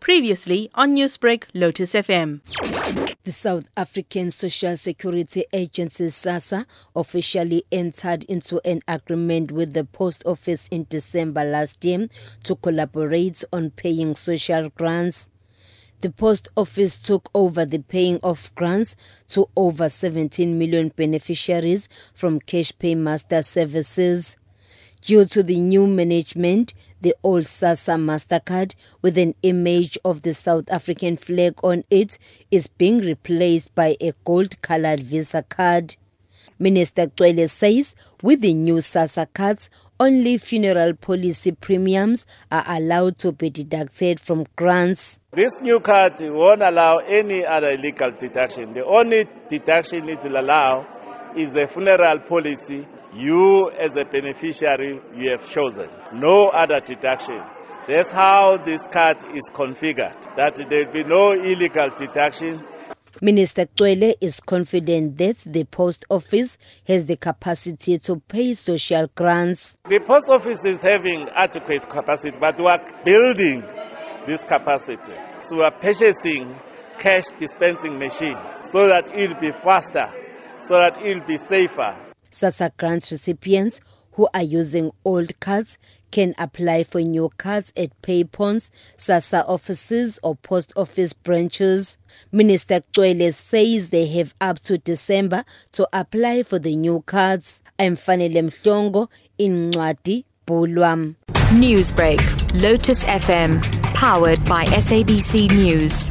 Previously on Newsbreak, Lotus FM. The South African Social Security Agency SASSA officially entered into an agreement with the Post Office in December last year to collaborate on paying social grants. The Post Office took over the paying of grants to over 17 million beneficiaries from Cash Paymaster Services. Due to the new management, the old SASSA MasterCard with an image of the South African flag on it is being replaced by a gold colored Visa card. Minister Cwele says with the new SASSA cards, only funeral policy premiums are allowed to be deducted from grants. This new card won't allow any other illegal deduction. The only deduction it will allow is a funeral policy you as a beneficiary you have chosen. No other deduction. That's how this card is configured, that there will be no illegal deduction. Minister Cwele is confident that the post office has the capacity to pay social grants. The post office is having adequate capacity, but we are building this capacity. So we are purchasing cash dispensing machines so that it will be faster, so that it will be safer, SASSA grants recipients who are using old cards can apply for new cards at payphones, SASSA offices or post office branches. Minister Cwele says they have up to December to apply for the new cards. I'm Fanele Mhlongo in Ncwadi, Bulwer. Newsbreak, Lotus FM, powered by SABC News.